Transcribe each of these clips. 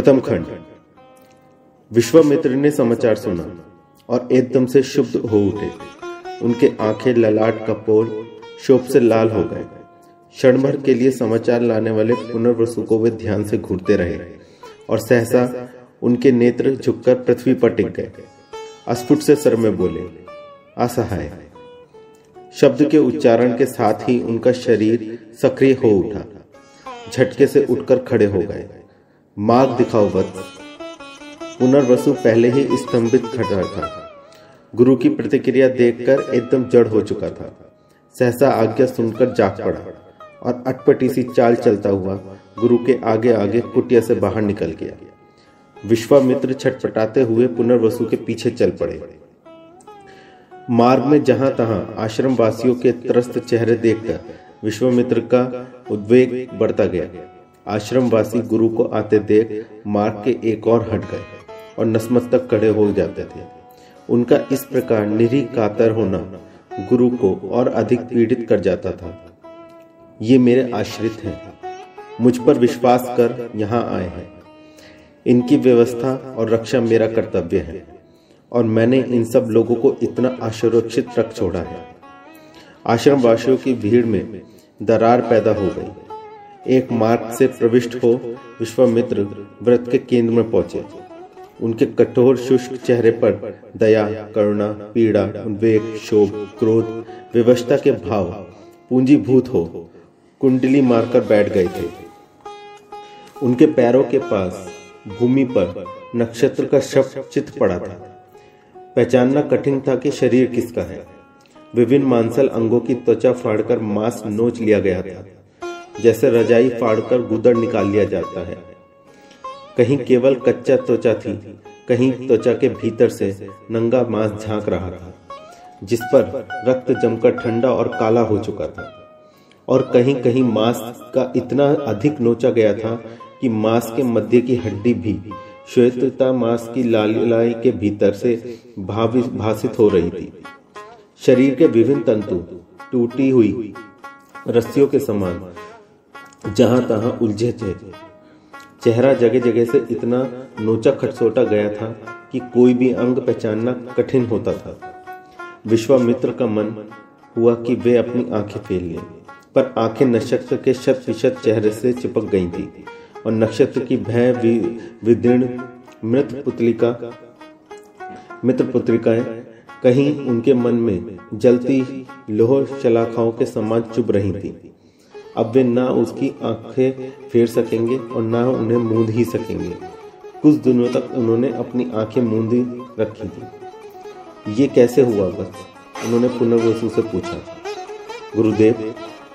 प्रथम खंड। विश्वामित्र ने समाचार सुना और एकदम से शुद्ध हो उठे। उनके आँखें ललाट कपोल शोभ से लाल हो गए। क्षण भर के लिए समाचार लाने वाले पुनर्वसु को वे ध्यान से घूरते रहे और सहसा उनके नेत्र झुककर पृथ्वी पर टिक गए। अस्फुट से सर में बोले, असहाय। शब्द के उच्चारण के साथ ही उनका शरीर सक्रिय हो उठा। झटके से उठकर खड़े हो गए। मार्ग दिखाओ वत्स पुनर्वसु पहले ही स्तंभित खड़ा था। गुरु की प्रतिक्रिया देखकर एकदम जड़ हो चुका था। सहसा आज्ञा सुनकर जाग पड़ा और अटपटी सी चाल चलता हुआ गुरु के आगे आगे कुटिया से बाहर निकल गया। विश्वामित्र छटपटाते हुए पुनर्वसु के पीछे चल पड़े। मार्ग में जहाँ तहां आश्रम वासियों के त्रस्त चेहरे देखकर विश्वामित्र का उद्वेग बढ़ता गया। आश्रम वासी गुरु को आते देख मार्ग के एक और हट गए और नस्मत खड़े हो जाते थे। उनका इस प्रकार निरी कातर होना गुरु को और अधिक पीड़ित कर जाता था। ये मेरे आश्रित हैं। मुझ पर विश्वास कर यहाँ आए हैं। इनकी व्यवस्था और रक्षा मेरा कर्तव्य है और मैंने इन सब लोगों को इतना असुरक्षित रख छोड़ा है। आश्रम वासियों की भीड़ में दरार पैदा हो गई। एक मार्ग से प्रविष्ट हो विश्वामित्र व्रत के केंद्र में पहुँचे। उनके कठोर शुष्क चेहरे पर दया, करुणा, पीड़ा, उद्वेग, शोक, क्रोध विवशता के भाव पूंजीभूत हो, कुंडली मारकर बैठ गए थे। उनके पैरों के पास भूमि पर नक्षत्र का शव चित पड़ा था। पहचानना कठिन था कि शरीर किसका है। विभिन्न मांसल अंगों की त्वचा फाड़कर मांस नोच लिया गया था। जैसे रजाई फाड़कर गुदड़ निकाल लिया जाता है। कहीं केवल कच्चा त्वचा थी, कहीं त्वचा के भीतर से नंगा मांस झाँक रहा था, जिस पर रक्त जमकर ठंडा और काला हो चुका था। और कहीं कहीं मांस का इतना अधिक नोचा गया था कि मांस के मध्य की हड्डी भी श्वेतता मांस की लालाई के भीतर से भाषित हो रही थी। शरीर के विभिन्न तंतु टूटी हुई रस्सियों के समान जहाँ तहां उलझे थे। चेहरा जगह जगह से इतना नोचा खटसोटा गया था कि कोई भी अंग पहचानना कठिन होता था। विश्वामित्र का मन हुआ कि वे अपनी आँखें फेर लें, पर आँखें नक्षत्र के शत विशत चेहरे से चिपक गई थी और नक्षत्र की भय विदीर्ण मृत पुतलिका, मित्र पुत्रिकाएँ कहीं उनके मन में जलती लोह शलाखाओं के समान चुभ रही थी। अब वे ना उसकी आँखें फेर सकेंगे और ना उन्हें मूंद ही सकेंगे। कुछ दिनों तक उन्होंने अपनी आँखें मूंदी रखी थी। ये कैसे हुआ, बस? उन्होंने पुनर्वसु से पूछा। गुरुदेव,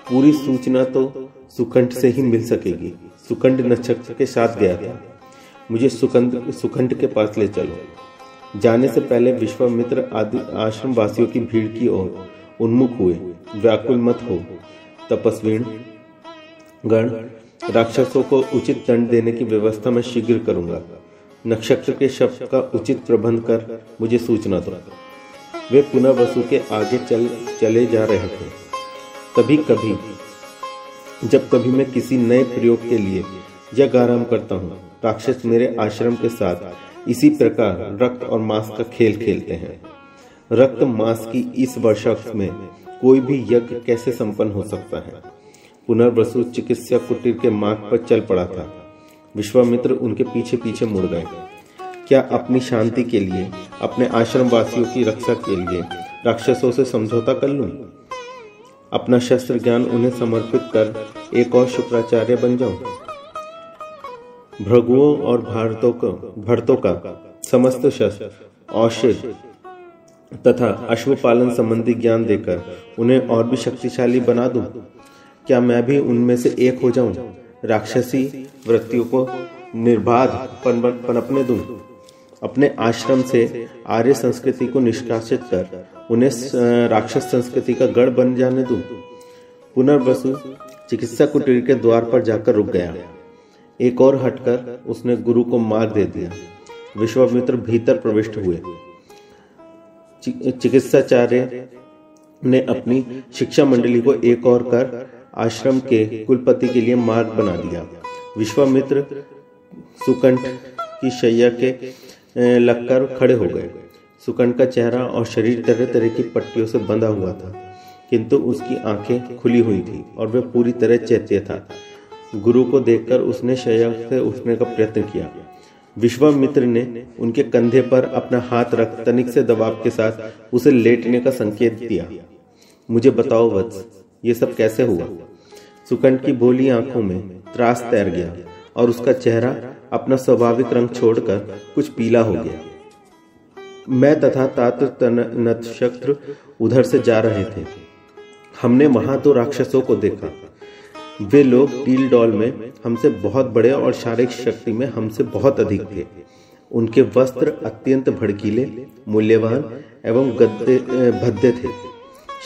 पूरी सूचना तो सुकंठ से ही मिल सकेगी। सुकंठ नक्षत्र के साथ गया था। मुझे सुकंठ सुकंठ के पास ले चलो। जाने से पहले विश्वामित्र आदि आश्रम वासियों की भीड़ की ओर उन्मुख हुए। व्याकुल मत हो। तपस्वीण गण राक्षसों को उचित दंड देने की व्यवस्था मैं शीघ्र करूँगा। नक्षत्र के शब्द का उचित प्रबंध कर मुझे सूचना दो। वे पुनः वसु के आगे चल, चले जा रहे थे। तभी कभी जब कभी मैं किसी नए प्रयोग के लिए जग आराम करता हूँ, राक्षस मेरे आश्रम के साथ इसी प्रकार रक्त और मांस का खेल खेलते हैं। रक्त मांस की इस वर्षा में कोई भी यज्ञ कैसे संपन्न हो सकता है? पुनर्वसु चिकित्सा कुटीर के मार्ग पर चल पड़ा था विश्वामित्र उनके पीछे पीछे मुड़ गए क्या अपनी शांति के लिए, अपने आश्रम वासियों की रक्षा के लिए राक्षसों से समझौता कर लूँ? अपना शस्त्र ज्ञान उन्हें समर्पित कर एक और शुक्राचार्य बन जाऊँ भृगुओं और भारतों का, भरतों का समस्त शस्त्र, औषध तथा अश्वपालन संबंधी ज्ञान देकर उन्हें और भी शक्तिशाली बना दूँ? क्या मैं भी उनमें से एक हो जाऊँ? राक्षसी वृत्तियों को निर्बाध पनपने दूँ? अपने आश्रम से आर्य संस्कृति को निष्कासित कर, उन्हें राक्षस संस्कृति का गढ़ बन जाने दूँ? पुनर्वसु चिकित्सा कुटीर के द्वार पर जाकर रुक गया एक और हटकर उसने गुरु को मार दे दिया विश्वामित्र भीतर प्रविष्ट हुए चिकित्साचार्य ने अपनी शिक्षा मंडली को एक और कर आश्रम के कुलपति के लिए मार्ग बना दिया। विश्वामित्र सुकंठ की शैया के लगकर खड़े हो गए। सुकंठ का चेहरा और शरीर तरह तरह की पट्टियों से बंधा हुआ था, किंतु उसकी आँखें खुली हुई थी और वह पूरी तरह चैत्य था। गुरु को देखकर उसने शैया से उठने का प्रयत्न किया। विश्वामित्र ने उनके कंधे पर अपना हाथ रख तनिक से दबाव के साथ उसे लेटने का संकेत दिया। मुझे बताओ वत्स, ये सब कैसे हुआ? सुकंठ की बोली आँखों में त्रास तैर गया और उसका चेहरा अपना स्वाभाविक रंग छोड़कर कुछ पीला हो गया। मैं तथा तात्र नक्षत्र उधर से जा रहे थे। हमने वहाँ तो राक्षसों को देखा। वे लोग टील डॉल में हमसे बहुत बड़े और शारीरिक शक्ति में हमसे बहुत अधिक थे। उनके वस्त्र अत्यंत भड़कीले, मूल्यवान एवं गद्दे भद्दे थे।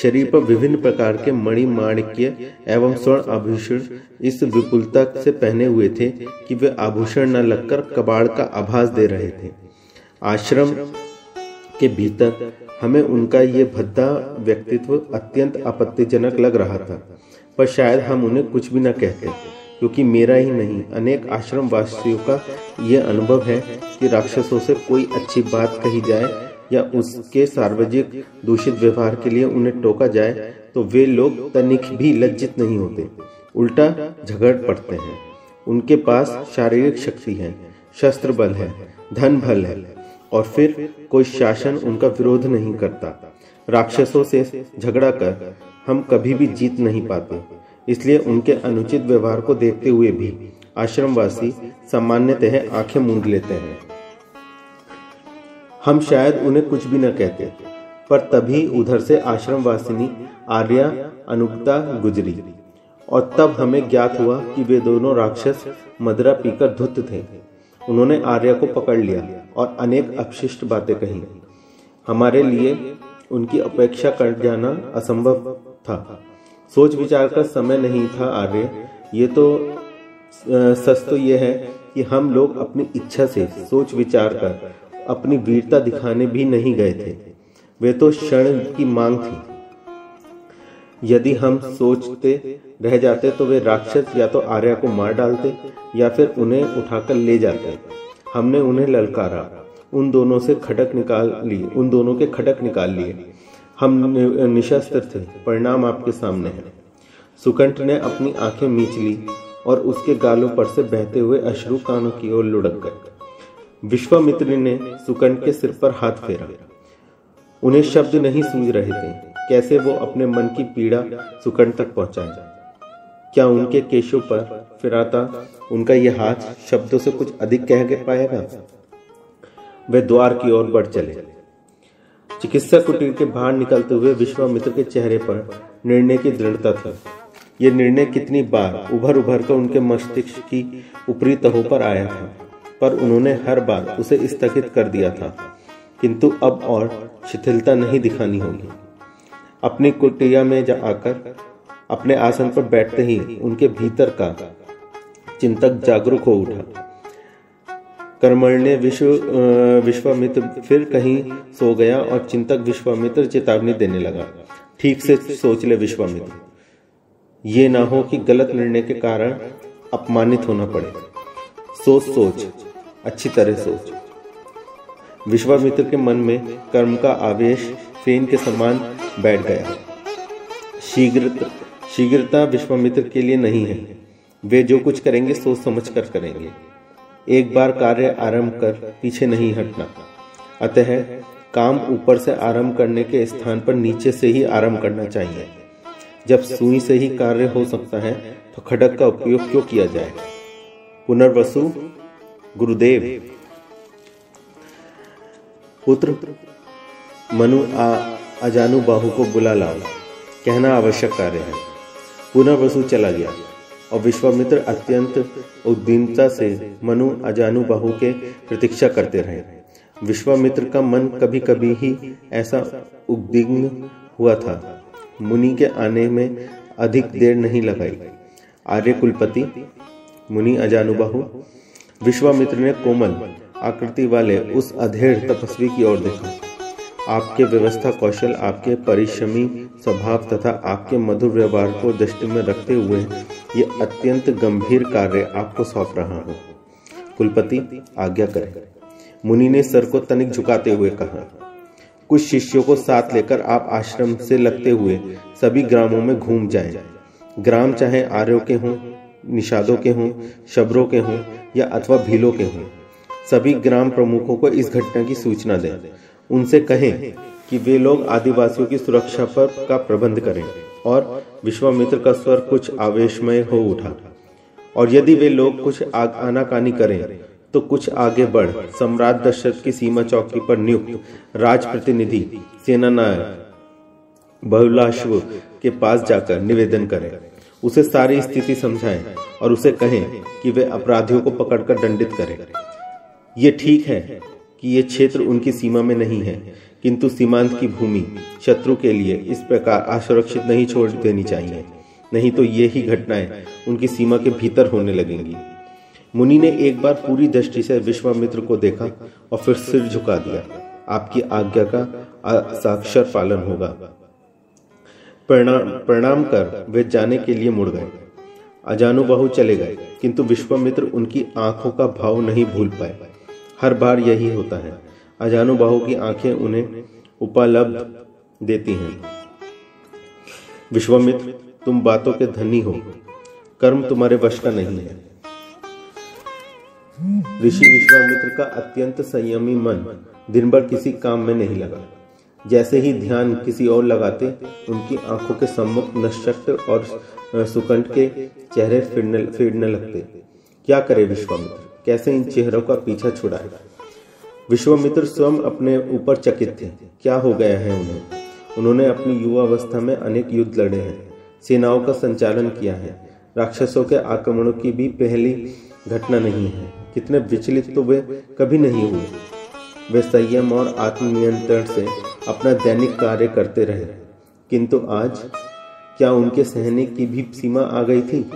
शरीर पर विभिन्न प्रकार के मणि माणिक्य एवं स्वर्ण आभूषण इस विपुलता से पहने हुए थे कि वे आभूषण न लगकर कबाड़ का आभास दे रहे थे। आश्रम के भीतर हमें उनका ये भद्दा व्यक्तित्व अत्यंत आपत्तिजनक लग रहा था, पर शायद हम उन्हें कुछ भी न कहते, क्योंकि मेरा ही नहीं, अनेक आश्रम वासियों का यह अनुभव है कि राक्षसों से कोई अच्छी बात कही जाए या उसके सार्वजनिक दूषित व्यवहार के लिए उन्हें टोका जाए तो वे लोग तनिक भी लज्जित नहीं होते। उल्टा झगड़ पड़ते हैं। उनके पास शारीरिक शक्ति है शस्त्र बल है धन बल है, और फिर कोई शासन उनका विरोध नहीं करता। राक्षसों से झगड़ा कर हम कभी भी जीत नहीं पाते। इसलिए उनके अनुचित व्यवहार को देखते हुए भी आश्रमवासी सामान्यतः आँखें मूंद लेते हैं। हम शायद उन्हें कुछ भी न कहते, पर तभी उधर से आश्रमवासिनी आर्या अनुगता गुजरी, और तब हमें ज्ञात हुआ कि वे दोनों राक्षस मदरा पीकर धुत थे। उन्होंने आर्या को पकड़ लिया और अनेक अपशिष्ट बातें कही। हमारे लिए उनकी अपेक्षा कर जाना असंभव था। सोच विचार का समय नहीं था आर्य। ये तो सच तो यह है कि हम लोग अपनी इच्छा से सोच विचार कर अपनी वीरता दिखाने भी नहीं गए थे। वे तो क्षण की मांग थी। यदि हम सोचते रह जाते तो वे राक्षस या तो आर्या को मार डालते या फिर उन्हें उठाकर ले जाते। हमने उन्हें ललकारा, उन दोनों से खटक निकाल लिए उन दोनों के खटक निकाल लिए। हम निशस्त्र थे, परिणाम आपके सामने है। सुकंठ ने अपनी आँखें मीच ली और उसके गालों पर से बहते हुए अश्रु कानों की ओर लुढ़क गए। विश्वामित्र ने सुकंठ के सिर पर हाथ फेरा। उन्हें शब्द नहीं सूझ रहे थे, कैसे वो अपने मन की पीड़ा सुकंठ तक पहुँचाए। क्या उनके केशों पर फिराता उनका यह हाथ शब्दों से कुछ अधिक कह पाएगा वे द्वार की ओर बढ़ चले। चिकित्सा कुटीर के बाहर निकलते हुए विश्वामित्र के चेहरे पर निर्णय की दृढ़ता था। यह निर्णय कितनी बार उभर उभर कर उनके मस्तिष्क की ऊपरी तहों पर आया था। पर उन्होंने हर बार उसे स्थगित कर दिया था। किंतु अब और शिथिलता नहीं दिखानी होगी। अपनी कुटिया में जा आकर अपने आसन पर बैठते ही उनके भीतर का चिंतक जागरूक हो उठा। कर्मण्य विश्व विश्वामित्र फिर कहीं सो गया और चिंतक विश्वामित्र चेतावनी देने लगा। ठीक से सोच ले विश्वामित्र। ये ना हो कि गलत निर्णय के कारण अपमानित होना पड़े। सोच सोच। अच्छी तरह सोच। विश्वामित्र के मन में कर्म का आवेश फेन के समान बैठ गया। शीघ्र शीघ्रता विश्वामित्र के लिए नहीं है। वे जो कुछ करेंगे, सोच समझ कर करेंगे। एक बार कार्य आरंभ कर, पीछे नहीं हटना। अतः काम ऊपर से आरंभ करने के स्थान पर नीचे से ही आरंभ करना चाहिए। जब सुई से ही कार्य हो सकता है तो खड़क का उपयोग क्यों किया जाए? पुनर्वसु गुरुदेव। पुत्र, मनु आ, अजानु बाहु को बुला लाओ। कहना आवश्यक कार्य है। पुनर्वसु चला गया। और विश्वामित्र अत्यंत उद्दीनता से मनु, अजानु बाहु के प्रतीक्षा करते रहे। विश्वामित्र का मन कभी कभी ही ऐसा उद्विग्न हुआ था। मुनि के आने में अधिक देर नहीं लगाई। आर्य कुलपति मुनि अजानुबाहु विश्वामित्र ने कोमल आकृति वाले उस अधेड़ तपस्वी की ओर देखा। आपके व्यवस्था कौशल, आपके परिश्रमी स्वभाव तथा आपके मधुर व्यवहार को दृष्टि में रखते हुए ये अत्यंत गंभीर कार्य आपको सौंप रहा हूँ। कुलपति, आज्ञा करें। मुनि ने सर को तनिक झुकाते हुए कहा, कुछ शिष्यों को साथ लेकर आप आश्रम से लगते हुए सभी ग्रामों में घूम जाएँ। ग्राम चाहे आर्यों के हों निषादों के हों, शबरों के हों, या अथवा भीलों के हों। सभी ग्राम प्रमुखों को इस घटना की सूचना दें। उनसे कहें कि वे लोग आदिवासियों की सुरक्षा पर का प्रबंध करें और विश्वामित्र का स्वर कुछ आवेशमय हो उठा। और यदि वे लोग कुछ आनाकानी करें तो कुछ आगे बढ़ सम्राट दशरथ की सीमा चौकी पर नियुक्त राज प्रतिनिधि सेना नायक बहुलाश्व के पास जाकर निवेदन करें। उसे सारी स्थिति समझाएँ और उसे कहें कि वे अपराधियों को पकड़कर दंडित करें। ये ठीक है कि ये क्षेत्र उनकी सीमा में नहीं है, किंतु सीमांत की भूमि शत्रु के लिए इस प्रकार असुरक्षित नहीं छोड़ देनी चाहिए। नहीं तो ये ही घटनाएँ उनकी सीमा के भीतर होने लगेंगी। मुनि ने एक बार पूरी दृष्टि से विश्वामित्र को देखा और फिर सिर झुका दिया। आपकी आज्ञा का साक्षर पालन होगा। प्रणाम प्रणाम कर वे जाने के लिए मुड़ गए। अजानुबाहु चले गए, किंतु विश्वामित्र उनकी आँखों का भाव नहीं भूल पाए। हर बार यही होता है। अजानुबाहु की आँखें उन्हें उपलब्ध देती हैं। विश्वामित्र, तुम बातों के धनी हो। कर्म तुम्हारे वश का नहीं है। ऋषि विश्वामित्र का अत्यंत संयमी मन दिन भर किसी काम में नहीं लगा। जैसे ही ध्यान किसी और लगाते, उनकी आँखों के सम्मुख नशक्त और सुकंठ के चेहरे फिरने फिरने लगते। क्या करे विश्वामित्र? कैसे इन चेहरों का पीछा छुड़ाए? विश्वामित्र स्वयं अपने ऊपर चकित थे। क्या हो गया है उन्हें? उन्होंने अपनी युवा अवस्था में अनेक युद्ध लड़े हैं। सेनाओं का संचालन किया है। राक्षसों के आक्रमणों की भी पहली घटना नहीं है। कितने विचलित तो वे कभी नहीं हुए। वे संयम और आत्मनियंत्रण से अपना दैनिक कार्य करते रहे। किंतु आज क्या उनके सहने की भी सीमा आ गई थी?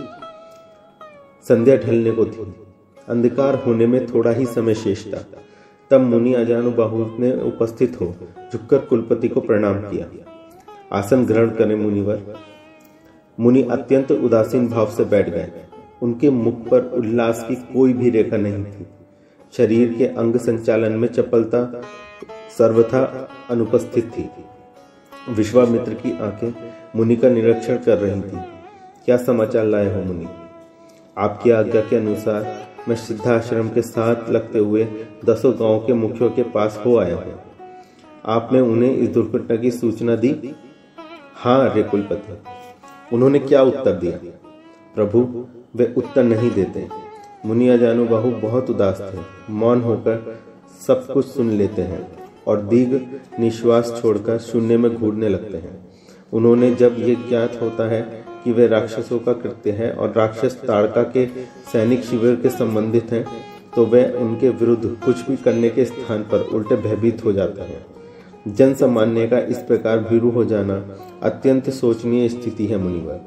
संध्या ढलने को थी। अंधकार होने में थोड़ा ही समय शेष था। तब मुनि अजानुबाहु ने उपस्थित हो झुककर कुलपति को प्रणाम किया। आसन ग्रहण करें मुनिवर। मुनि अत्यंत उदासीन भाव से बैठ गए। उनके मुख पर उल्लास की कोई भी रेखा नहीं थी। शरीर के अंग संचालन में चपलता सर्वथा अनुपस्थित थी। विश्वामित्र की आँखें मुनि का निरीक्षण कर रही थी। क्या समाचार लाए हो मुनि? आपकी आज्ञा के अनुसार मैं सिद्धाश्रम के साथ लगते हुए दसों गाँव के मुखियों के पास हो आया हूँ। आपने उन्हें इस दुर्घटना की सूचना दी? हाँ रे कुलपति। उन्होंने क्या उत्तर दिया? प्रभु, वे उत्तर नहीं देते। मुनिया जानु बाहु बहुत उदास थे। मौन होकर सब कुछ सुन लेते हैं। और दीर्घ निश्वास छोड़कर शून्य में घूरने लगते हैं। उन्होंने जब ये ज्ञात होता है कि वे राक्षसों का कृत्य है और राक्षस ताड़का के सैनिक शिविर के संबंधित हैं तो वे उनके विरुद्ध कुछ भी करने के स्थान पर उल्टे भयभीत हो जाते हैं। जन सामान्य का इस प्रकार भीरू हो जाना अत्यंत शोचनीय स्थिति है मुनिवर।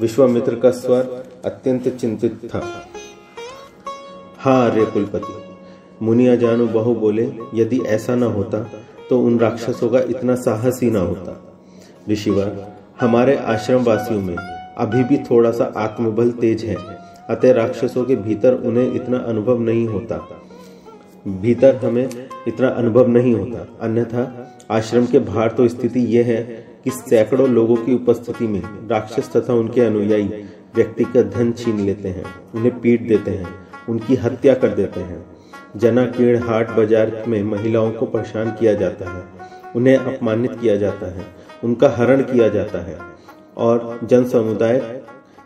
विश्वामित्र का स्वर अत्यंत चिंतित था। हाँ रे कुलपति मुनिया जानू बहु बोले, यदि ऐसा न होता तो उन राक्षसों का इतना साहस ही न होता। ऋषिवर, हमारे आश्रम वासियों में अभी भी थोड़ा सा आत्मबल तेज है, अतः राक्षसों के भीतर उन्हें इतना अनुभव नहीं होता। भीतर हमें इतना अनुभव नहीं होता, अन्यथा आश्रम के बाहर तो स्थिति यह है कि सैकड़ों लोगों की उपस्थिति में राक्षस तथा उनके अनुयायी व्यक्ति का धन छीन लेते हैं, उन्हें पीट देते हैं, उनकी हत्या कर देते हैं। जना कीड़ हाट बाज़ार में महिलाओं को परेशान किया जाता है, उन्हें अपमानित किया जाता है, उनका हरण किया जाता है और जन समुदाय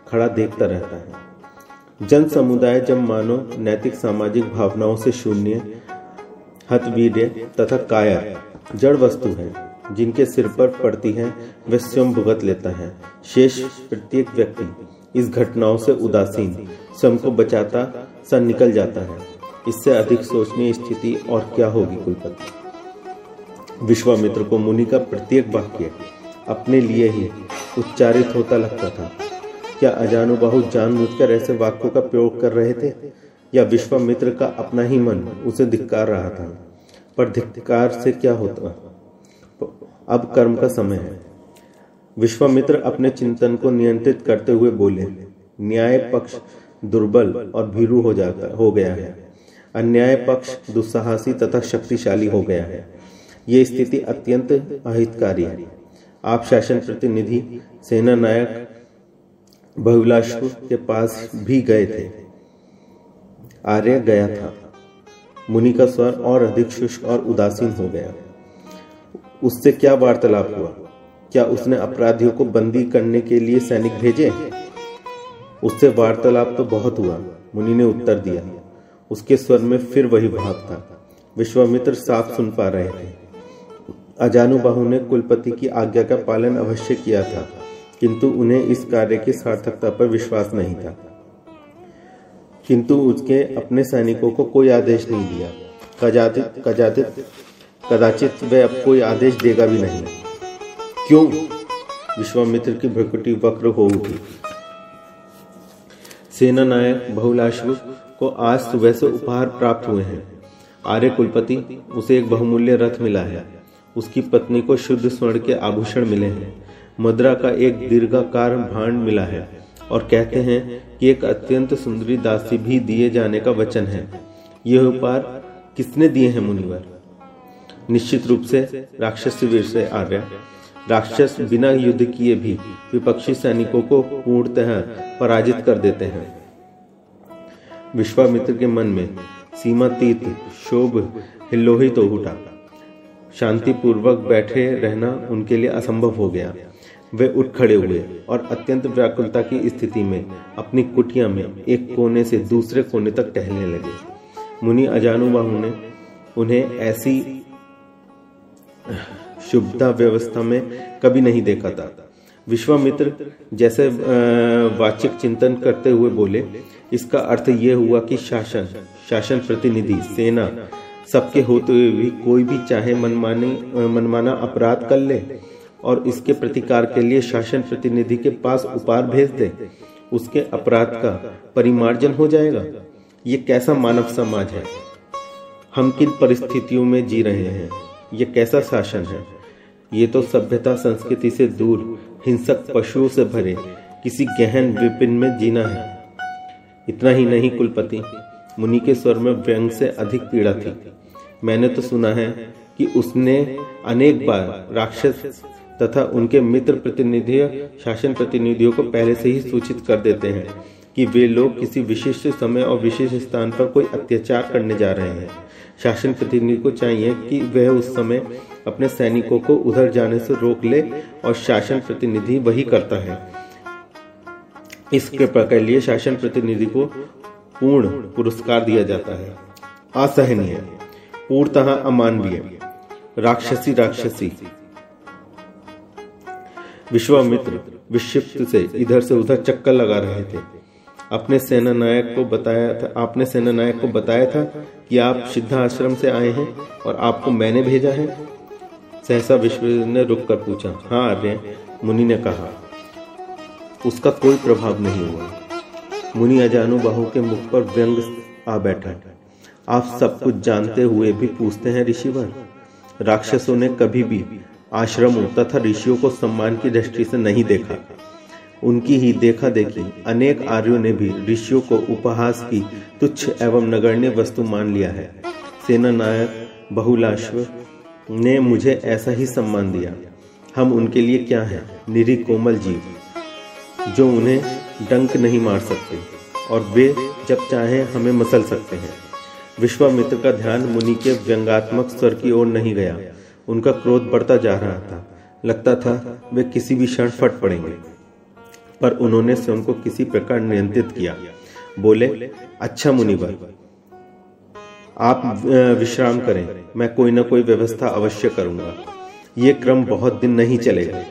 खड़ा देखता रहता है। जन समुदाय जब मानो नैतिक सामाजिक भावनाओं से शून्य, हतवीर्य तथा काया, जड़ वस्तु है, जिनके सिर पर पड़ती है, वे स्वयं भुगत लेता है। शेष प्रत्येक व्यक्ति इस घटनाओं से उदासीन स्वयं को बचाता सा निकल जाता है। इससे अधिक सोचनीय स्थिति और क्या होगी कुलपति? विश्वामित्र को मुनि का प्रत्येक वाक्य अपने लिए ही उच्चारित होता लगता था। क्या अजानुबाहु जानबूझकर ऐसे वाक्यों का प्रयोग कर रहे थे? या विश्वामित्र का अपना ही मन उसे धिक्कार रहा था? पर धिक्कार से क्या होता? अब कर्म का समय है। विश्वामित्र अपने चिंतन को नियंत्रित करते हुए बोले, न्याय पक्ष दुर्बल और भीरू हो जाता, हो गया है। अन्याय पक्ष दुस्साहसी तथा शक्तिशाली हो गया है। ये स्थिति अत्यंत अहितकारी है। आप शासन प्रतिनिधि, सेना नायक के पास भी गए थे। आर्य गया था। मुनि का स्वर और अधिक शुष्क और उदासीन हो गया। उससे क्या वार्तालाप हुआ? क्या उसने अपराधियों को बंदी करने के लिए सैनिक भेजे? उससे वार्तालाप तो बहुत हुआ। मुनि ने उत्तर दिया। उसके स्वर में फिर वही भाव था। विश्वामित्र साफ़ सुन पा रहे थे। अजानुबाहु ने कुलपति की आज्ञा का पालन अवश्य किया था, किंतु उन्हें इस कार्य की सार्थकता पर विश्वास नहीं था। किंतु उसके अपने सैनिकों को कोई आदेश नहीं दिया। कजातित कजातित कदाचित वह अब कोई आदेश देगा भी नहीं। क्यों? विश्वामित्र की भ्रकुटी वक्र हो उठी। सेना नायक बहुलाश्व को आज सुबह से उपहार प्राप्त हुए हैं। आर्य कुलपति, उसे एक बहुमूल्य रथ मिला है। उसकी पत्नी को शुद्ध स्वर्ण के आभूषण मिले हैं। मुद्रा का एक दीर्घाकार भांड मिला है और कहते हैं कि एक अत्यंत सुंदरी दासी भी दिए जाने का वचन है। यह उपहार किसने दिए हैं, मुनिवर? निश्चित रूप से राक्षस वीर से, आर्य। राक्षस बिना युद्ध किए भी विपक्षी सैनिकों को पूर्णतः पराजित कर देते हैं। विश्वामित्र के मन में सीमातीत शोभ हिल्लोहित तो उठा। शांति पूर्वक बैठे रहना उनके लिए असंभव हो गया। वे उठ खड़े हुए और अत्यंत व्याकुलता की स्थिति में अपनी कुटिया में एक कोने से दूसरे कोने तक टहलने लगे। मुनि अजानुबाहु ने उन्हें ऐसी शुभता व्यवस्था में कभी नहीं देखा था। विश्वामित्र जैसे वाचिक चिंतन करते हुए बोले इसका अर्थ यह हुआ कि शासन शासन प्रतिनिधि, सेना, सबके होते हुए भी कोई भी चाहे मनमानी, मनमाना अपराध कर ले और इसके प्रतिकार के लिए शासन प्रतिनिधि के पास उपहार भेज दे, उसके अपराध का परिमार्जन हो जाएगा। ये कैसा मानव समाज है? हम किन परिस्थितियों में जी रहे हैं? ये कैसा शासन है? ये तो सभ्यता संस्कृति से दूर, हिंसक पशुओं से भरे, किसी गहन विपिन में जीना है। इतना ही नहीं कुलपति, मुनि के स्वर में व्यंग से अधिक पीड़ा थी। मैंने तो सुना है कि उसने अनेक बार राक्षस तथा उनके मित्र प्रतिनिधि शासन प्रतिनिधियों को पहले से ही सूचित कर देते हैं कि वे लोग किसी विशिष्ट समय और विशेष स्थान पर कोई अत्याचार करने जा रहे हैं। शासन प्रतिनिधि को चाहिए कि वह उस समय अपने सैनिकों को उधर जाने से रोक ले और शासन प्रतिनिधि वही करता है। इस कृपा के लिए शासन प्रतिनिधि को पूर्ण पुरस्कार दिया जाता है। असहनीय, पूर्णतः अमानवीय, राक्षसी राक्षसी। विश्वामित्र विक्षिप्त से इधर से उधर चक्कर लगा रहे थे। अपने सेना नायक को बताया था, आपने सेना नायक को बताया था कि आप सिद्धा आश्रम से आए हैं और आपको मैंने भेजा है? सहसा विश्व ने रुक कर पूछा हाँ आर्य, मुनि ने कहा उसका कोई प्रभाव नहीं हुआ। मुनि अजानु बाहु के मुख पर व्यंग आ बैठा। आप सब कुछ जानते हुए भी पूछते हैं, ऋषिवर। राक्षसों ने कभी भी आश्रमों तथा ऋषियों को सम्मान की दृष्टि से नहीं देखा। उनकी ही देखा देखी अनेक आर्यों ने भी ऋषियों को उपहास की, तुच्छ एवं नगण्य वस्तु मान लिया है। सेना नायक बहुलाश्व ने मुझे ऐसा ही सम्मान दिया। हम उनके लिए क्या हैं? निरी कोमल जीव। जो उन्हें डंक नहीं मार सकते और वे जब चाहें हमें मसल सकते हैं। विश्वामित्र का ध्यान मुनि के व्यंगात्मक स्वर की ओर नहीं गया। उनका क्रोध बढ़ता जा रहा था। लगता था वे किसी भी क्षण फट पड़ेंगे। पर उन्होंने स्वयं को किसी प्रकार नियंत्रित किया। बोले अच्छा मुनिवर, आप विश्राम करें। मैं कोई ना कोई व्यवस्था अवश्य करूँगा। ये क्रम बहुत दिन नहीं चलेगा।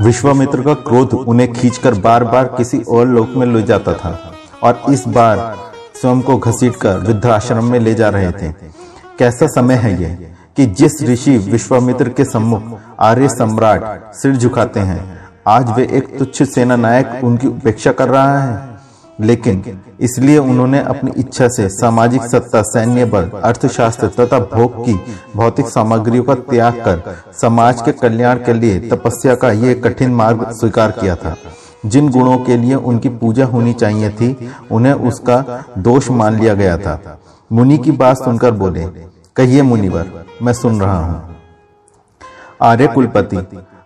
विश्वामित्र का क्रोध उन्हें खींचकर बार बार किसी और लोक में ले जाता था और इस बार स्वयं को घसीटकर वृद्धाश्रम में ले जा रहे थे। कैसा समय है ये कि जिस ऋषि विश्वामित्र के सम्मुख आर्य सम्राट सिर झुकाते हैं, आज वे एक तुच्छ सेना नायक उनकी उपेक्षा कर रहा है? लेकिन इसलिए उन्होंने अपनी इच्छा से सामाजिक सत्ता, सैन्य बल, अर्थशास्त्र तथा भोग की भौतिक सामग्रियों का त्याग कर समाज के कल्याण के लिए तपस्या का ये कठिन मार्ग स्वीकार किया था। जिन गुणों के लिए उनकी पूजा होनी चाहिए थी, उन्हें उसका दोष मान लिया गया था। मुनि की बात सुनकर बोले, कहिए मुनिवर, मैं सुन रहा हूँ। आर्य कुलपति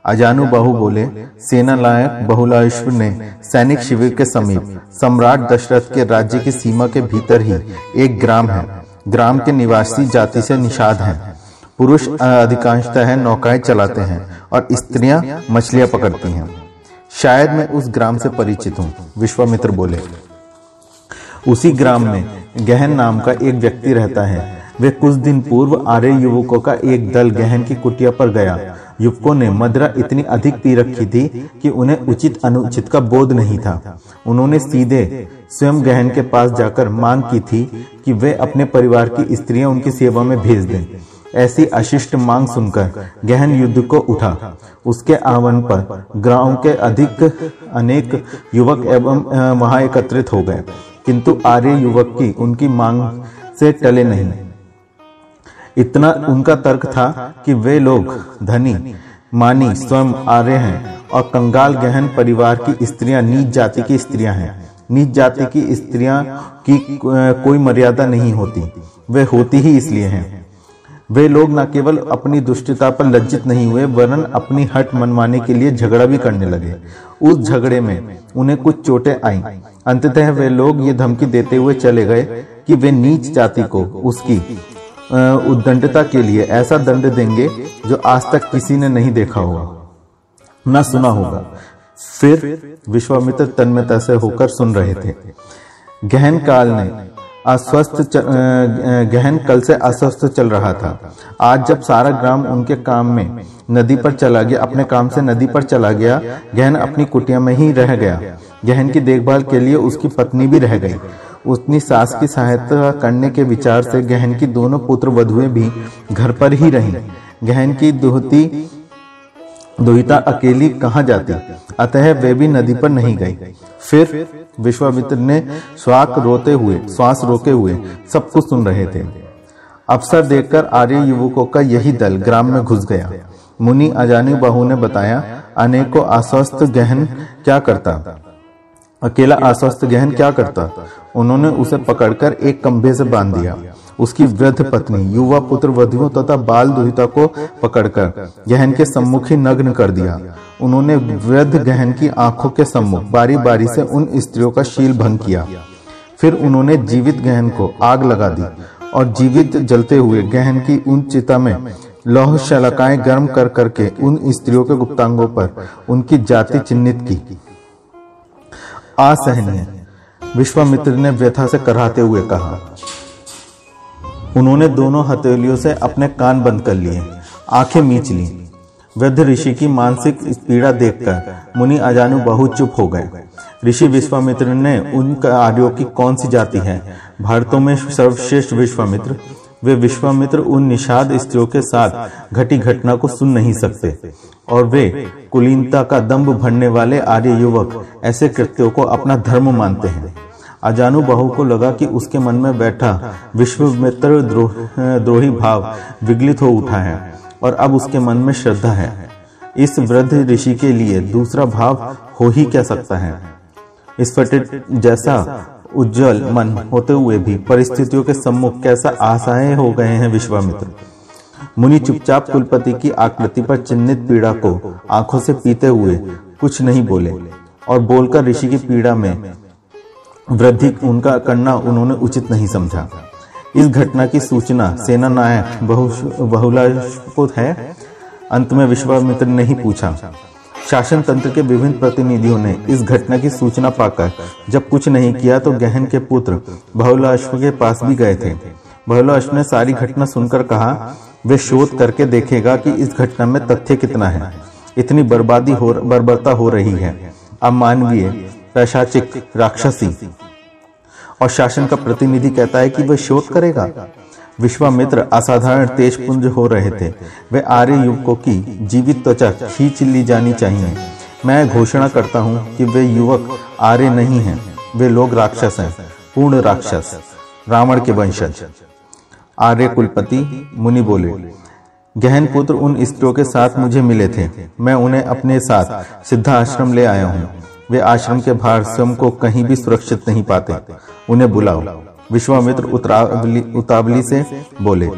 अजानु बाहु बोले सेना लायक बहुलाश्व ने सैनिक शिविर के समीप सम्राट दशरथ के राज्य की सीमा के भीतर ही एक ग्राम है। ग्राम के निवासी जाति से निषाद हैं। पुरुष अधिकांशतः नौकाएँ चलाते हैं और स्त्रियाँ मछलियाँ पकड़ती हैं। शायद मैं उस ग्राम से परिचित हूँ विश्वामित्र बोले। उसी ग्राम में गहन नाम का एक व्यक्ति रहता है। वे कुछ दिन पूर्व आर्य युवकों का एक दल गहन की कुटिया पर गया। युवकों ने मदरा इतनी अधिक पी रखी थी कि उन्हें उचित अनुचित का बोध नहीं था। उन्होंने सीधे स्वयं गहन के पास जाकर मांग की थी कि वे अपने परिवार की स्त्रियाँ उनकी सेवा में भेज दें। ऐसी अशिष्ट मांग सुनकर गहन युद्ध को उठा। उसके आह्वान पर गाँव के अधिक अनेक युवक एवं वहाँ एकत्रित हो गए। किंतु आर्य युवक की उनकी मांग से टले नहीं। इतना उनका तर्क था कि वे लोग धनी मानी स्वयं आर्य हैं और कंगाल गहन परिवार की स्त्रियाँ नीच जाति की स्त्रियाँ हैं। नीच जाति की स्त्रियाँ की कोई मर्यादा नहीं होती। वे होती ही इसलिए हैं। वे लोग न केवल अपनी दुष्टता पर लज्जित नहीं हुए वरन अपनी हट मनवाने के लिए झगड़ा भी करने लगे। उस झगड़े में उन्हें कुछ चोटें आईं। अंततः वे लोग ये धमकी देते हुए चले गए कि वे नीच जाति को उसकी उद्दंडता के लिए ऐसा दंड देंगे जो आज तक किसी ने नहीं देखा होगा। न सुना होगा। फिर विश्वामित्र तन्मयता से होकर सुन रहे थे। गहन काल ने अस्वस्थ गहन कल से अस्वस्थ चल रहा था। आज जब सारा ग्राम उनके काम में नदी पर चला गया, अपने काम से नदी पर चला गया, गहन अपनी कुटिया में ही रह गया। गहन की देखभाल के लिए उसकी पत्नी भी रह गई। उसनी सास की सहायता करने के विचार से गहन की दोनों पुत्र वधुएँ भी घर पर ही रहीं। गहन की दोहती दोहिता अकेली कहा जाती? अतः वे भी नदी पर नहीं गई। फिर विश्वामित्र ने स्वाक रोते हुए श्वास रोके हुए सब कुछ सुन रहे थे। अवसर देखकर आर्य युवकों का यही दल ग्राम में घुस गया। मुनि अजानी बाहू ने बताया, अनेकों अस्वस्थ गहन क्या करता? अकेला अस्वस्थ गहन क्या करता? उन्होंने उसे पकड़कर एक कंबे से बाँध दिया। उसकी वृद्ध पत्नी, युवा पुत्र, वधुओं तथा बाल दुहिता को पकड़कर गहन के सम्मुख ही नग्न कर दिया। उन्होंने वृद्ध गहन की आँखों के सम्मुख बारी बारी से उन स्त्रियों का शील भंग किया। फिर उन्होंने जीवित गहन को आग लगा दी और जीवित जलते हुए गहन की उन चिता में लौह शलकाएँ गर्म कर करके उन स्त्रियों के गुप्तांगों पर उनकी जाति चिन्हित की। असहनीय विश्वामित्र ने व्यथा से कराते हुए कहा, उन्होंने दोनों हथेलियों से अपने कान बंद कर लिए, आँखें मीच ली। वृद्ध ऋषि की मानसिक पीड़ा देखकर मुनि अजानु बहुत चुप हो गए। ऋषि विश्वामित्र ने उन आर्यों की कौन सी जाति है? भारतों में सर्वश्रेष्ठ विश्वामित्र वे विश्वामित्र उन निषाद स्त्रियों के साथ घटी घटना को सुन नहीं सकते। और वे कुलीनता का दम्भ भरने वाले आर्य युवक ऐसे कृत्यों को अपना धर्म मानते हैं। अजानु बहु को लगा कि उसके मन में बैठा विश्वमित्र द्रोह, द्रोही भाव विगलित हो उठा है और अब उसके मन में श्रद्धा है। इस वृद्ध ऋषि के लिए दूसरा भाव हो ही क्या सकता है? इस जैसा उज्जवल मन होते हुए भी परिस्थितियों के सम्मुख कैसा आशाएँ हो गए हैं विश्वामित्र। मुनि चुपचाप कुलपति की आकृति पर चिन्हित पीड़ा को आँखों से पीते हुए कुछ नहीं बोले और बोलकर ऋषि की पीड़ा में वृद्धि उनका करना उन्होंने उचित नहीं समझा। इस घटना की सूचना सेना नायक बहुला को है? अंत में विश्वामित्र ने ही पूछा। शासन तंत्र के विभिन्न प्रतिनिधियों ने इस घटना की सूचना पाकर जब कुछ नहीं किया तो गहन के पुत्र बहुलाश्व के पास भी गए थे। बहुलाश्व ने सारी घटना सुनकर कहा, वे शोध करके देखेगा कि इस घटना में तथ्य कितना है। इतनी बर्बादी हो, बर्बरता हो रही है। अमानवीय पैशाचिक राक्षसी और शासन का प्रतिनिधि कहता है कि वह शोध करेगा। विश्वामित्र असाधारण तेजपुंज हो रहे थे। वे आर्य युवकों की जीवित त्वचा खींच ली जानी चाहिए। मैं घोषणा करता हूँ कि वे युवक आर्य नहीं हैं। वे लोग राक्षस हैं, पूर्ण राक्षस, रावण के वंशज। आर्य कुलपति मुनि बोले, गहन पुत्र उन स्त्रियों के साथ मुझे मिले थे। मैं उन्हें अपने साथ सिद्धा आश्रम ले आया हूँ। वे आश्रम के बाहर स्वयं को कहीं भी सुरक्षित नहीं पाते। उन्हें बुलाओ। विश्वामित्र उतावली से बोले,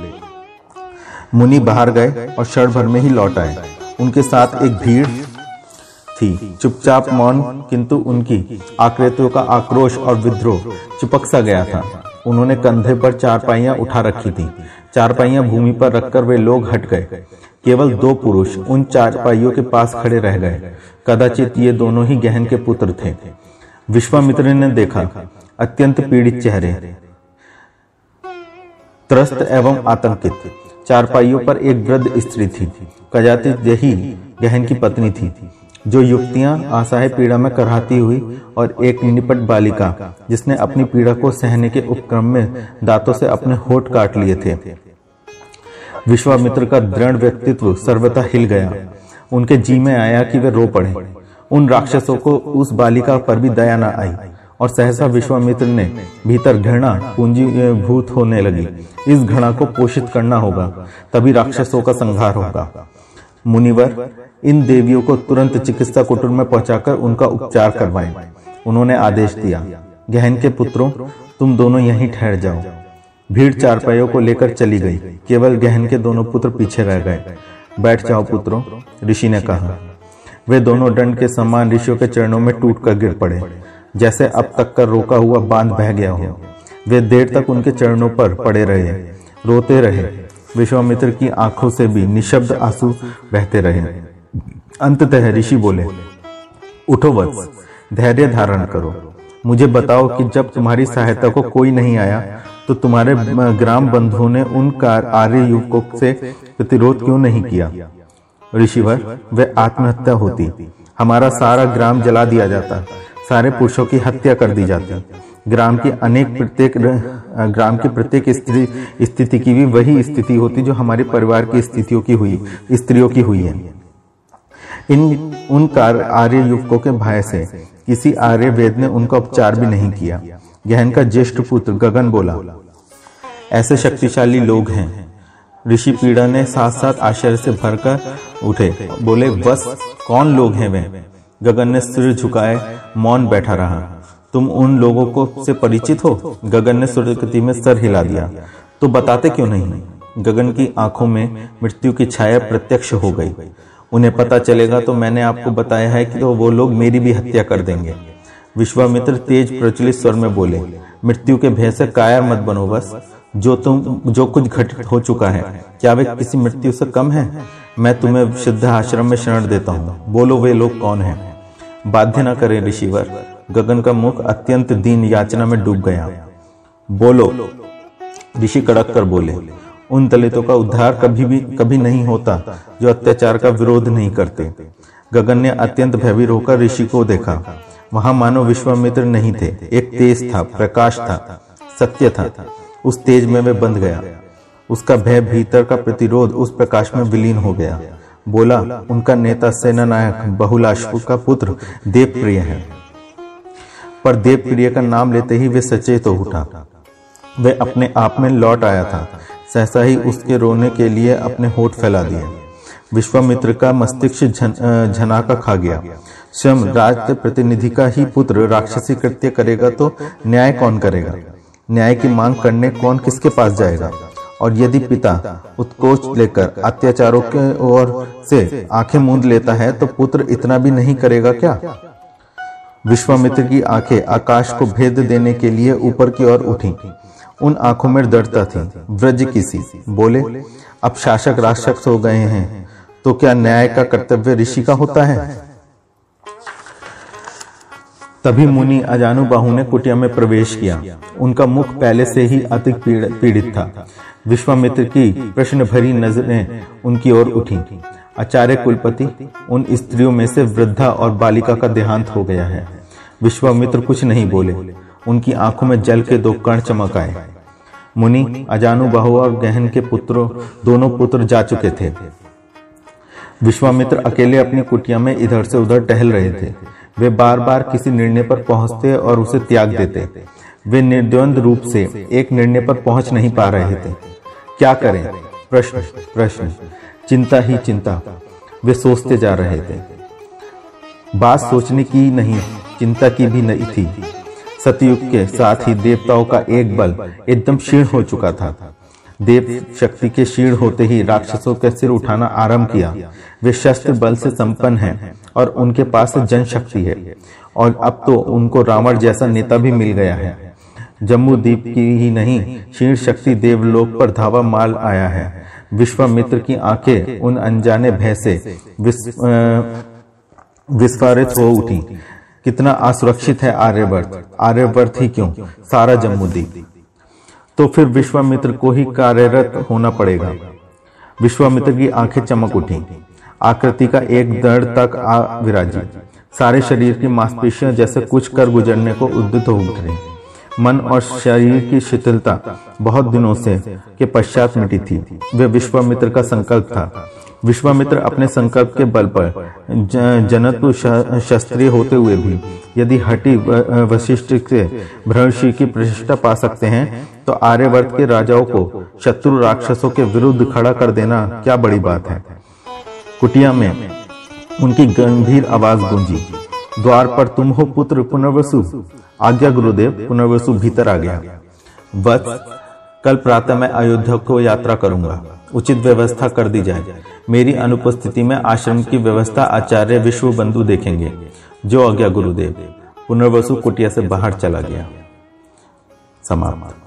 मुनि बाहर गए और क्षण भर में ही लौट आए। उनके साथ एक भीड़ थी। चुपचाप मौन, किंतु उनकी आकृतियों का आक्रोश और विद्रोह चिपक सा गया था। उन्होंने कंधे पर चारपाइयाँ उठा रखी थी। चारपाइयाँ भूमि पर रखकर वे लोग हट गए। केवल दो पुरुष उन चारपाइयों के पास खड़े रह गए। कदाचित ये दोनों ही गहन के पुत्र थे। विश्वामित्र ने देखा अत्यंत पीड़ित चेहरे, त्रस्त एवं आतंकित। चारपाइयों पर एक वृद्ध स्त्री थी। कदाचित यही गहन की पत्नी थी, जो युक्तियाँ असहाय पीड़ा में कराती हुई और एक निपट बालिका, जिसने अपनी पीड़ा को सहने के उपक्रम में दांतों से अपने होठ काट लिए थे। विश्वामित्र का दृढ़ व्यक्तित्व सर्वथा हिल गया। उनके जी में आया कि वे रो पड़े। उन राक्षसों को उस बालिका पर भी दया न आई। और सहसा विश्वामित्र ने भीतर घृणा पूंजी भूत होने लगी। इस घृणा को पोषित करना होगा तभी राक्षसों का संहार होगा। मुनिवर इन देवियों को तुरंत चिकित्सा कुटुंब में पहुंचाकर उनका उपचार करवाएँ। उन्होंने आदेश दिया गहन के पुत्रों तुम दोनों यहीं ठहर जाओ। भीड़ चारपाइयों को लेकर चली गई। केवल गहन के दोनों पुत्र पीछे रह गए। बैठ जाओ पुत्रों ऋषि ने कहा। वे दोनों दंड के समान ऋषियों के चरणों में टूट कर गिर पड़े। जैसे अब तक का रोका हुआ बाँध बह गया हो। वे देर तक उनके चरणों पर पड़े रहे, रोते रहे। विश्वामित्र की आँखों से भी निशब्द आँसू बहते रहे। अंततः ऋषि बोले, उठो वत्स, धैर्य धारण करो। मुझे बताओ कि जब तुम्हारी सहायता को कोई नहीं आया तो तुम्हारे ग्राम बंधुओं ने उन आर्य युवकों से प्रतिरोध क्यों नहीं किया? ऋषिवर, वे आत्महत्या होती। हमारा सारा ग्राम जला दिया जाता। सारे पुरुषों की हत्या कर दी जाती ग्राम की अनेक प्रत्येक ग्राम की प्रत्येक स्त्री, स्थिति की भी वही स्थिति होती जो हमारे परिवार की स्थितियों की हुई, स्त्रियों की हुई है। इन, उन कार, आर्य युवकों के भय से, किसी आर्य वेद ने उनका उपचार भी नहीं किया। गहन का ज्येष्ठ पुत्र गगन बोला, ऐसे शक्तिशाली लोग हैं। ऋषि पीड़ा ने साथ साथ आश्चर्य से भरकर उठे, बोले, बस, कौन लोग हैं वे? गगन ने सिर झुकाए, मौन बैठा रहा। तुम उन लोगों को से परिचित हो? गगन ने सूर्यकृति में सर हिला दिया। तो बताते क्यों नहीं? गगन की आँखों में मृत्यु की छाया प्रत्यक्ष हो गई। उन्हें पता चलेगा तो मैंने आपको बताया है कि तो वो लोग मेरी भी हत्या कर देंगे। विश्वामित्र तेज प्रचलित स्वर में बोले, मृत्यु के भय से कायर मत बनो बस। जो तुम, जो कुछ घटित हो चुका है, क्या वे किसी मृत्यु से कम है? मैं तुम्हें सिद्ध आश्रम में शरण देता हूँ। बोलो वे लोग कौन है? बाध्य न करें ऋषिवर गगन का मुख अत्यंत दीन याचना में डूब गया। बोलो, ऋषि कड़क कर बोले, उन दलितों का उद्धार कभी भी कभी नहीं होता जो अत्याचार का विरोध नहीं करते। गगन ने अत्यंत भयभीत होकर ऋषि को देखा। वहाँ मानो विश्वामित्र नहीं थे। एक तेज था, प्रकाश था, सत्य था। उस तेज में वह बंध गया। उसका भय भीतर का प्रतिरोध उस प्रकाश में विलीन हो गया। बोला उनका नेता सेना नायक बहुलाश्व का पुत्र देव प्रिय है। पर देव प्रिय का नाम लेते ही वे सचेत हो उठा। वह अपने आप में लौट आया था। सहसा ही उसके रोने के लिए अपने होठ फैला दिए। विश्वामित्र का मस्तिष्क झन, झनाका खा गया। स्वयं राज प्रतिनिधि का ही पुत्र राक्षसी कृत्य करेगा तो न्याय कौन करेगा? न्याय की मांग करने कौन किसके पास जाएगा? और यदि पिता उत्कोच लेकर अत्याचारों के ओर से आँखें मूंद लेता है तो पुत्र इतना भी नहीं करेगा क्या? विश्वामित्र की आँखें आकाश को भेद देने के लिए ऊपर की ओर उठी। उन आँखों में दृढ़ता थी। व्रज किसी बोले, अब शासक राक्षस हो गए हैं तो क्या न्याय का कर्तव्य ऋषि का होता है? तभी मुनि अजानु बाहु ने कुटिया में प्रवेश किया। उनका मुख पहले से ही अति पीड़ित था। विश्वामित्र की प्रश्न भरी नज़रें उनकी ओर उठी। आचार्य कुलपति, उन स्त्रियों में से वृद्धा और बालिका का देहांत हो गया है। विश्वामित्र कुछ नहीं बोले। उनकी आँखों में जल के दो कण चमक आए। मुनि अजानु बहु और गहन के पुत्रों, दोनों पुत्र जा चुके थे। विश्वामित्र अकेले अपनी कुटिया में इधर से उधर टहल रहे थे। वे बार बार किसी निर्णय पर पहुँचते और उसे त्याग देते। वे निर्द्वंद रूप से एक निर्णय पर पहुँच नहीं पा रहे थे। क्या करें? प्रश्न प्रश्न। चिंता ही चिंता। वे सोचते जा रहे थे। बात सोचने की नहीं, चिंता की भी नहीं थी। सतयुग के साथ ही देवताओं का एक बल एकदम क्षीण हो चुका था। देव शक्ति के क्षीण होते ही राक्षसों के सिर उठाना आरंभ किया। वे शस्त्र बल से संपन्न हैं। और उनके पास जन शक्ति है। और अब तो उनको रावण जैसा नेता भी मिल गया है। जम्मू द्वीप की ही नहीं, क्षीण शक्ति देवलोक पर धावा माल आया है। विश्वामित्र की आँखें उन अनजाने भय से विस्फारित हो उठी। कितना असुरक्षित है आर्यवर्त। आर्यवर्त ही क्यों? सारा जम्मू द्वीप। तो फिर विश्वामित्र को ही कार्यरत होना पड़ेगा। विश्वामित्र की आँखें चमक उठी। आकृति का एक दड़ तक आ विराजी। सारे शरीर की मांसपेशियाँ जैसे कुछ कर गुजरने को उद्युत हो उठ मन और शरीर की शिथिलता बहुत दिनों से के पश्चात मिटी थी। वे विश्वामित्र का संकल्प था। विश्वामित्र अपने संकल्प के बल पर जनत्व शस्त्रीय होते हुए भी यदि हटी वशिष्ठ से भ्रंशी की प्रतिष्ठा पा सकते हैं तो आर्यवर्त के राजाओं को शत्रु राक्षसों के विरुद्ध खड़ा कर देना क्या बड़ी बात है। कुटिया में उनकी गंभीर आवाज़ गूंजी। द्वार पर तुम हो पुत्र पुनर्वसु। आज्ञा गुरुदेव, पुनर्वसु भीतर आ गया। वत्स कल प्रातः मैं अयोध्या को यात्रा करूँगा। उचित व्यवस्था कर दी जाए। मेरी अनुपस्थिति में आश्रम की व्यवस्था आचार्य विश्व बंधु देखेंगे। जो आज्ञा गुरुदेव, पुनर्वसु कुटिया से बाहर चला गया। समाप्त।